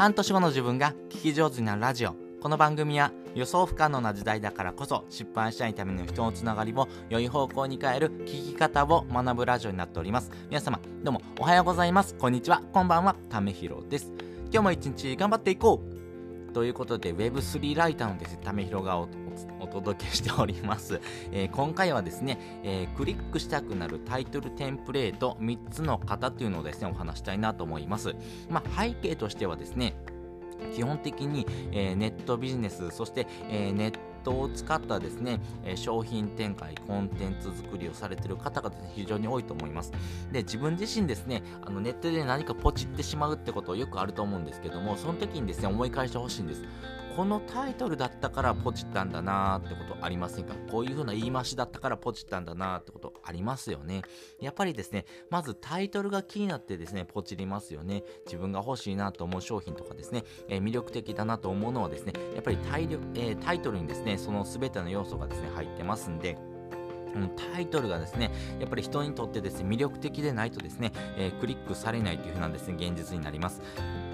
半年後の自分が聞き上手になるラジオ。この番組は予想不可能な時代だからこそ失敗しないための人のつながりを良い方向に変える聞き方を学ぶラジオになっております。皆様どうもおはようございます。こんにちは。こんばんは。ためひろです。今日も一日頑張っていこう。ということで Web3 ライターのですねためひろがおお届けしております、えー、今回はですね、えー、クリックしたくなるタイトルテンプレート3つの型というのをですねお話したいなと思います。まあ背景としてはですね基本的に、えー、ネットビジネス、そして、えー、ネットトを使ったですね、え商品展開、コンテンツ作りをされている方が、非常に多いと思います。で、自分自身ですね、あのネットで何かポチってしまうってことよくあると思うんですけども、その時にですね、思い返してほしいんです。このタイトルだったからポチったんだなーってことありませんか？こういう風な言い回しだったからポチったんだなーってことありますよね。やっぱりですね、まずタイトルが気になってですね、ポチりますよね。自分が欲しいなと思う商品とかですね、えー、魅力的だなと思うのはですね、やっぱりタイ,、えー、タイトルにですね、その全ての要素がですね、入ってますんで、タイトルがですね、やっぱり人にとってですね、魅力的でないとですね、えー、クリックされないというふうなですね、現実になります。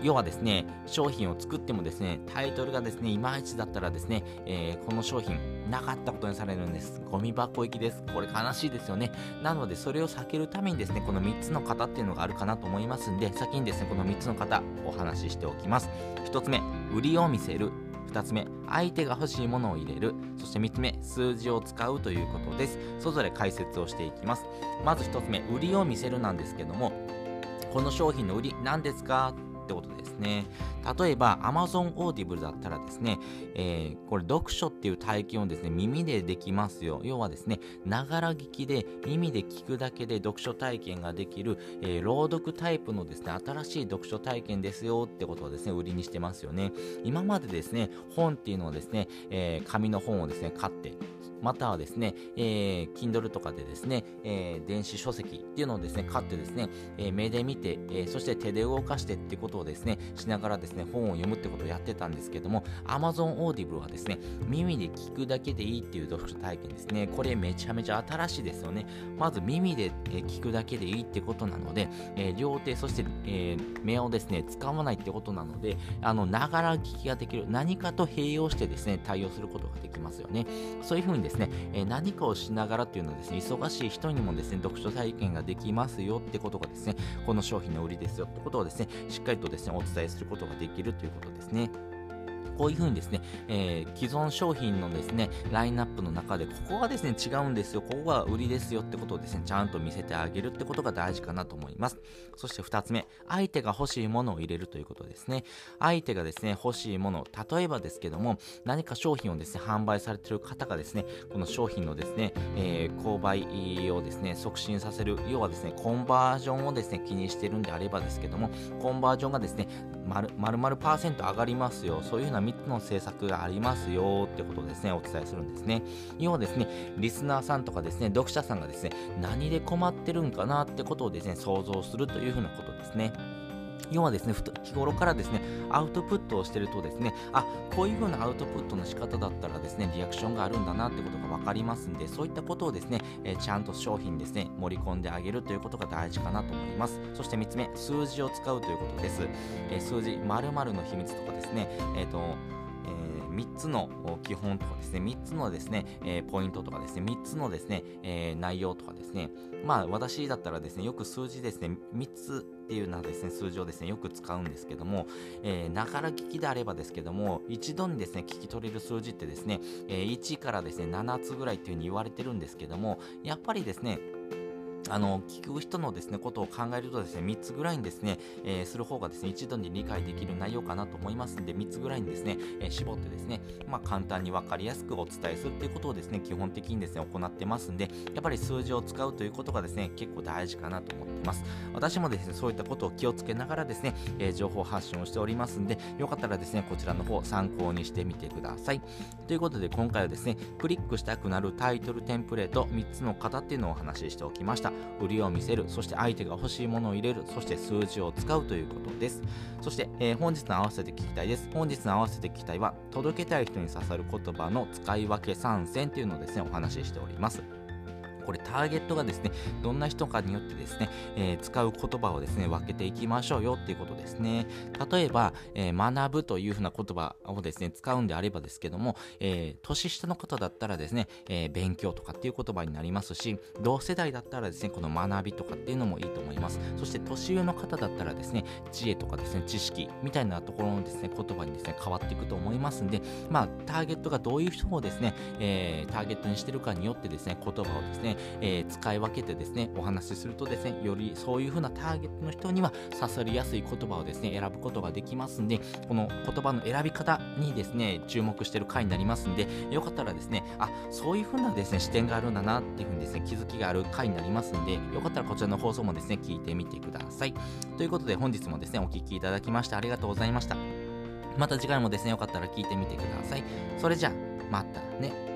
要はですね、商品を作ってもですね、タイトルがですね、いまいちだったらですね、えー、この商品なかったことにされるんです。ゴミ箱行きです。これ悲しいですよね。なので、それを避けるためにですね、この3つの型っていうのがあるかなと思いますんで、先にですね、この3つの型お話ししておきます。1つ目、売りを見せる。2つ目、相手が欲しいものを入れる。そして3つ目、数字を使うということです。それぞれ解説をしていきます。まず1つ目、売りを見せるなんですけども、この商品の売り何ですか？ってことですね。例えば Amazon Audible だったらですね、えー、これ読書っていう体験をですね、耳でできますよ。要はですね、ながら聞きで耳で聞くだけで読書体験ができる、えー、朗読タイプのですね、新しい読書体験ですよってことをですね、売りにしてますよね。今までですね、本っていうのをですね、えー、紙の本をですね、買って、またはですね、えー、Kindle とかでですね、えー、電子書籍っていうのをですね、買ってですね、えー、目で見て、えそして手で動かしてってことをですね、しながらですね、本を読むってことをやってたんですけども、Amazon Audible はですね、耳で聞くだけでいいっていう読書体験ですね。これめちゃめちゃ新しいですよね。まず耳で、え聞くだけでいいってことなので、え両手、そして、え目をですね、使わないってことなので、あの、ながら聞きができる。何かと併用してですね、対応することができますよね。そういうふうにですね、え何かをしながらっていうのはですね、忙しい人にもですね、読書体験ができますよってことがですね、この商品の売りですよってことをですね、しっかりとですね、お伝えすることができるということですね。こういうふうにですね、えー、既存商品のですね、ラインナップの中で、ここがですね、違うんですよ、ここが売りですよってことをですね、ちゃんと見せてあげるってことが大事かなと思います。そして2つ目、相手が欲しいものを入れるということですね。相手がですね、欲しいもの、例えばですけども、何か商品をですね、販売されてる方がですね、この商品のですね、えー、購買をですね、促進させる、要はですね、コンバージョンをですね、気にしてるんであればですけども、コンバージョンがですね、丸々パーセント上がりますよ、そういうふうな3つの政策がありますよってことをですね、お伝えするんですね。要はですね、リスナーさんとかですね、読者さんがですね、何で困ってるんかなってことをですね、想像するというふうなことですね。要はですね、日頃からですね、アウトプットをしてるとですね、あ、こういう風なアウトプットの仕方だったらですね、リアクションがあるんだなってことが分かりますんで、そういったことをですね、えー、ちゃんと商品ですね、盛り込んであげるということが大事かなと思います。そして3つ目、数字を使うということです。えー、数字、〇〇の秘密とかですね、えっ、ー、と、3つの基本とかですね、3つのですね、え、ポイントとかですね、3つのですね、え、内容とかですね、まあ私だったらですね、よく数字ですね、3つっていうのはですね、数字をですね、よく使うんですけども、え、ながら聞きであればですけども、一度にですね、聞き取れる数字ってですね、えー、1からですね、7つぐらいっていうふうに言われてるんですけども、やっぱりですね、あの聞く人のですねことを考えるとですね3つぐらいにですね、えー、する方がですね一度に理解できる内容かなと思いますんで3つぐらいにですね、えー、絞ってですねまあ簡単に分かりやすくお伝えするということをですね基本的にですね行ってますんでやっぱり数字を使うということがですね結構大事かなと思ってます。私もですねそういったことを気をつけながらですね、えー、情報発信をしておりますんでよかったらですねこちらの方参考にしてみてください。ということで今回はですねクリックしたくなるタイトルテンプレート3つの型っていうのをお話ししておきました。売りを見せるそして相手が欲しいものを入れるそして数字を使うということです。そして、えー、本日の合わせて聞きたいです。本日の合わせて聞きたいは届けたい人に刺さる言葉の使い分け参戦というのをですねお話ししております。これターゲットがですね、どんな人かによってですね、えー、使う言葉をですね、分けていきましょうよっていうことですね。例えば、えー、学ぶというふうな言葉をですね、使うんであればですけども、えー、年下の方だったらですね、え勉強とかっていう言葉になりますし、同世代だったらですね、この学びとかっていうのもいいと思います。そして年上の方だったらですね、知恵とかですね、知識みたいなところのですね、言葉にですね、変わっていくと思いますんで、まあ、ターゲットがどういう人をですね、えターゲットにしてるかによってですね、言葉をですね、えー、使い分けてですね、お話しするとですね、よりそういう風なターゲットの人には刺さりやすい言葉をですね、選ぶことができますんで、この言葉の選び方にですね、注目してる回になりますんで、よかったらですね、あ、そういう風なですね、視点があるんだなっていう風にですね、気づきがある回になりますんで、よかったらこちらの放送もですね、聞いてみてください。ということで、本日もですね、お聴きいただきましてありがとうございました。また次回もですね、よかったら聞いてみてください。それじゃあ、またね。